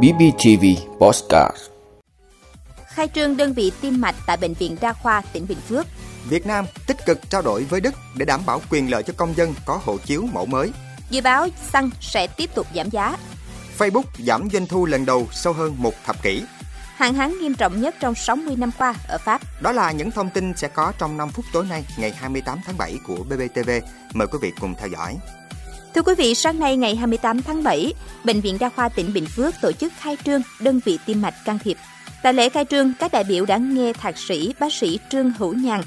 BBTV Postcard Khai trương đơn vị tim mạch tại Bệnh viện Đa khoa tỉnh Bình Phước. Việt Nam tích cực trao đổi với Đức để đảm bảo quyền lợi cho công dân có hộ chiếu mẫu mới. Dự báo xăng sẽ tiếp tục giảm giá. Facebook giảm doanh thu lần đầu sau hơn một thập kỷ. Hạn hán nghiêm trọng nhất trong 60 năm qua ở Pháp. Đó là những thông tin sẽ có trong 5 phút tối nay, ngày 28 tháng 7 của BBTV. Mời quý vị cùng theo dõi. Thưa quý vị, sáng nay ngày 28 tháng 7, Bệnh viện Đa khoa tỉnh Bình Phước tổ chức khai trương đơn vị tim mạch can thiệp. Tại lễ khai trương, các đại biểu đã nghe thạc sĩ bác sĩ Trương Hữu Nhàn,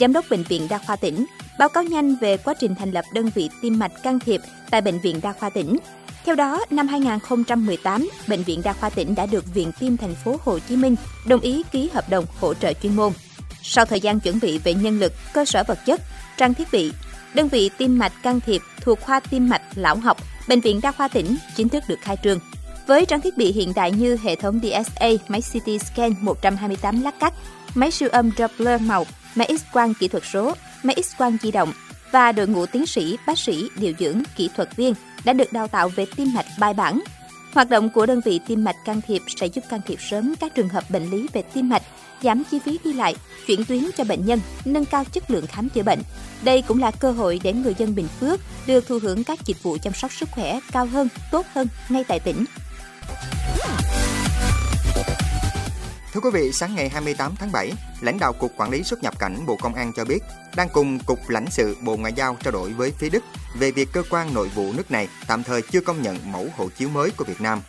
giám đốc Bệnh viện Đa khoa tỉnh, báo cáo nhanh về quá trình thành lập đơn vị tim mạch can thiệp tại Bệnh viện Đa khoa tỉnh. Theo đó, năm 2018, Bệnh viện Đa khoa tỉnh đã được Viện Tim thành phố Hồ Chí Minh đồng ý ký hợp đồng hỗ trợ chuyên môn. Sau thời gian chuẩn bị về nhân lực, cơ sở vật chất, trang thiết bị, đơn vị tim mạch can thiệp thuộc khoa tim mạch lão học, Bệnh viện Đa khoa tỉnh chính thức được khai trương. Với trang thiết bị hiện đại như hệ thống DSA, máy CT scan 128 lát cắt, máy siêu âm Doppler màu, máy X-quang kỹ thuật số, máy X-quang di động và đội ngũ tiến sĩ, bác sĩ, điều dưỡng, kỹ thuật viên đã được đào tạo về tim mạch bài bản. Hoạt động của đơn vị tim mạch can thiệp sẽ giúp can thiệp sớm các trường hợp bệnh lý về tim mạch, giảm chi phí đi lại, chuyển tuyến cho bệnh nhân, nâng cao chất lượng khám chữa bệnh. Đây cũng là cơ hội để người dân Bình Phước được thụ hưởng các dịch vụ chăm sóc sức khỏe cao hơn, tốt hơn ngay tại tỉnh. Thưa quý vị, sáng ngày 28 tháng 7, lãnh đạo Cục Quản lý xuất nhập cảnh Bộ Công an cho biết đang cùng Cục lãnh sự Bộ Ngoại giao trao đổi với phía Đức về việc cơ quan nội vụ nước này tạm thời chưa công nhận mẫu hộ chiếu mới của Việt Nam.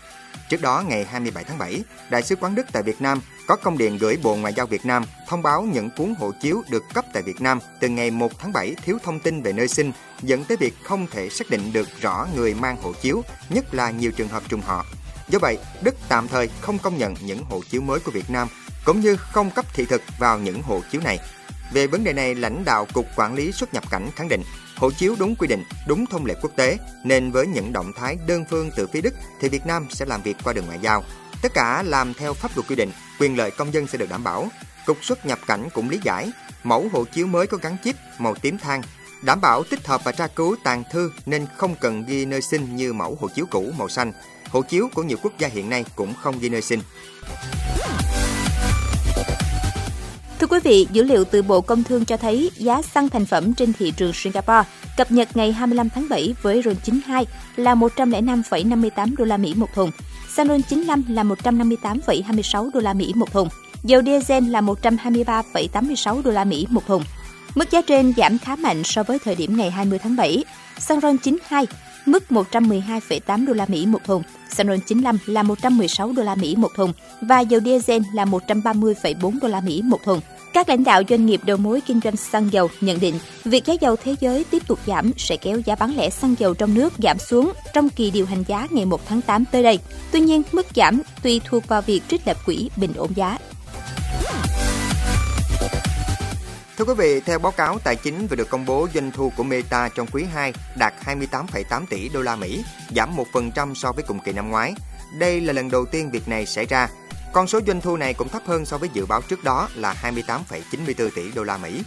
Trước đó, ngày 27 tháng 7, Đại sứ quán Đức tại Việt Nam có công điện gửi Bộ Ngoại giao Việt Nam thông báo những cuốn hộ chiếu được cấp tại Việt Nam từ ngày 1 tháng 7 thiếu thông tin về nơi sinh, dẫn tới việc không thể xác định được rõ người mang hộ chiếu, nhất là nhiều trường hợp trùng họ. Do vậy, Đức tạm thời không công nhận những hộ chiếu mới của Việt Nam, cũng như không cấp thị thực vào những hộ chiếu này. Về vấn đề này, lãnh đạo Cục Quản lý xuất nhập cảnh khẳng định hộ chiếu đúng quy định, đúng thông lệ quốc tế, nên với những động thái đơn phương từ phía Đức thì Việt Nam sẽ làm việc qua đường ngoại giao. Tất cả làm theo pháp luật quy định, quyền lợi công dân sẽ được đảm bảo. Cục xuất nhập cảnh cũng lý giải, mẫu hộ chiếu mới có gắn chip màu tím than, đảm bảo tích hợp và tra cứu tàn thư nên không cần ghi nơi sinh như mẫu hộ chiếu cũ màu xanh. Hộ chiếu của nhiều quốc gia hiện nay cũng không ghi nơi sinh. Thưa quý vị, dữ liệu từ Bộ Công Thương cho thấy giá xăng thành phẩm trên thị trường Singapore cập nhật ngày 25 tháng 7 với RON 92 là 105,58 đô la Mỹ một thùng, xăng RON 95 là 158,26 đô la Mỹ một thùng, dầu diesel là 123,86 đô la Mỹ một thùng. Mức giá trên giảm khá mạnh so với thời điểm ngày 20 tháng 7. Xăng RON 92 mức 112,8 đô la Mỹ một thùng, xăng RON 95 là 116 đô la Mỹ một thùng và dầu diesel là 130,4 đô la Mỹ một thùng. Các lãnh đạo doanh nghiệp đầu mối kinh doanh xăng dầu nhận định việc giá dầu thế giới tiếp tục giảm sẽ kéo giá bán lẻ xăng dầu trong nước giảm xuống trong kỳ điều hành giá ngày 1 tháng 8 tới đây. Tuy nhiên, mức giảm tùy thuộc vào việc trích lập quỹ bình ổn giá. Thưa quý vị, theo báo cáo tài chính vừa được công bố, doanh thu của Meta trong quý 2 đạt 28,8 tỷ đô la Mỹ, giảm 1% so với cùng kỳ năm ngoái. Đây là lần đầu tiên việc này xảy ra. Con số doanh thu này cũng thấp hơn so với dự báo trước đó là 28,94 tỷ đô la Mỹ.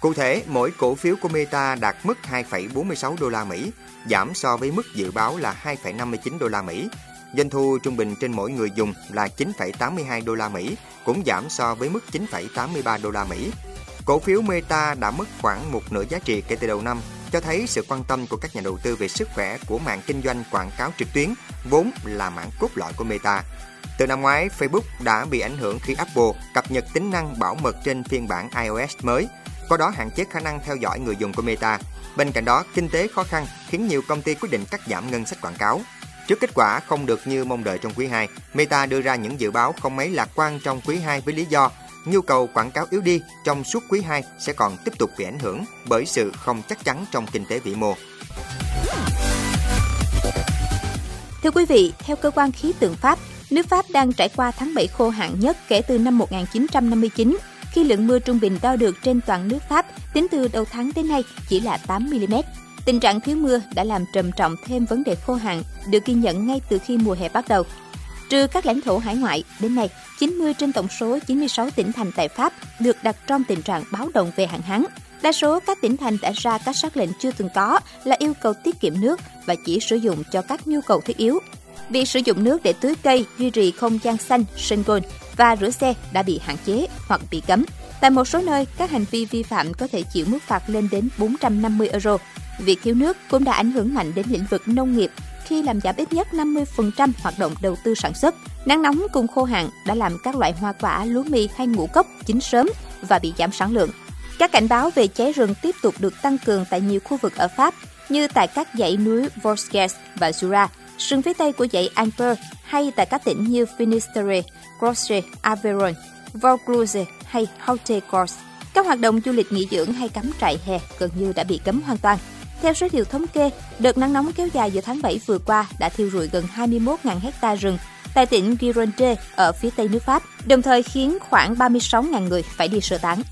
Cụ thể, mỗi cổ phiếu của Meta đạt mức 2,46 đô la Mỹ, giảm so với mức dự báo là 2,59 đô la Mỹ. Doanh thu trung bình trên mỗi người dùng là 9,82 đô la Mỹ, cũng giảm so với mức 9,83 đô la Mỹ. Cổ phiếu Meta đã mất khoảng một nửa giá trị kể từ đầu năm, cho thấy sự quan tâm của các nhà đầu tư về sức khỏe của mạng kinh doanh quảng cáo trực tuyến, vốn là mảng cốt lõi của Meta. Từ năm ngoái, Facebook đã bị ảnh hưởng khi Apple cập nhật tính năng bảo mật trên phiên bản iOS mới, qua đó hạn chế khả năng theo dõi người dùng của Meta. Bên cạnh đó, kinh tế khó khăn khiến nhiều công ty quyết định cắt giảm ngân sách quảng cáo. Trước kết quả không được như mong đợi trong quý 2, Meta đưa ra những dự báo không mấy lạc quan trong quý 2 với lý do nhu cầu quảng cáo yếu đi trong suốt quý 2 sẽ còn tiếp tục bị ảnh hưởng bởi sự không chắc chắn trong kinh tế vĩ mô. Thưa quý vị, theo cơ quan khí tượng Pháp, nước Pháp đang trải qua tháng 7 khô hạn nhất kể từ năm 1959, khi lượng mưa trung bình đo được trên toàn nước Pháp tính từ đầu tháng đến nay chỉ là 8 mm. Tình trạng thiếu mưa đã làm trầm trọng thêm vấn đề khô hạn được ghi nhận ngay từ khi mùa hè bắt đầu. Trừ các lãnh thổ hải ngoại, đến nay, 90 trên tổng số 96 tỉnh thành tại Pháp được đặt trong tình trạng báo động về hạn hán. Đa số các tỉnh thành đã ra các sắc lệnh chưa từng có là yêu cầu tiết kiệm nước và chỉ sử dụng cho các nhu cầu thiết yếu. Việc sử dụng nước để tưới cây, duy trì không gian xanh, sân gôn và rửa xe đã bị hạn chế hoặc bị cấm. Tại một số nơi, các hành vi vi phạm có thể chịu mức phạt lên đến 450 euro. Việc thiếu nước cũng đã ảnh hưởng mạnh đến lĩnh vực nông nghiệp khi làm giảm ít nhất 50% hoạt động đầu tư sản xuất. Nắng nóng cùng khô hạn đã làm các loại hoa quả, lúa mì hay ngũ cốc chín sớm và bị giảm sản lượng. Các cảnh báo về cháy rừng tiếp tục được tăng cường tại nhiều khu vực ở Pháp, như tại các dãy núi Vosges và Jura, sườn phía tây của dãy Alper hay tại các tỉnh như Finisterre, Grosse, Aveyron, Vaucluse hay Haute-Corse. Các hoạt động du lịch nghỉ dưỡng hay cắm trại hè gần như đã bị cấm hoàn toàn. Theo số liệu thống kê, đợt nắng nóng kéo dài giữa tháng 7 vừa qua đã thiêu rụi gần 21.000 hecta rừng tại tỉnh Gironde ở phía tây nước Pháp, đồng thời khiến khoảng 36.000 người phải đi sơ tán.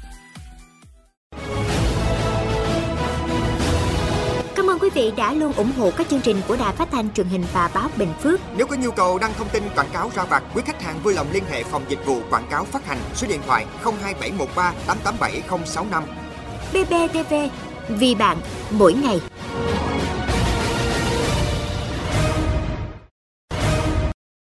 Cảm ơn quý vị đã luôn ủng hộ các chương trình của Đài Phát thanh truyền hình và báo Bình Phước. Nếu có nhu cầu đăng thông tin quảng cáo ra vặt, quý khách hàng vui lòng liên hệ phòng dịch vụ quảng cáo phát hành số điện thoại 02713 887065. BBTV, vì bạn, mỗi ngày.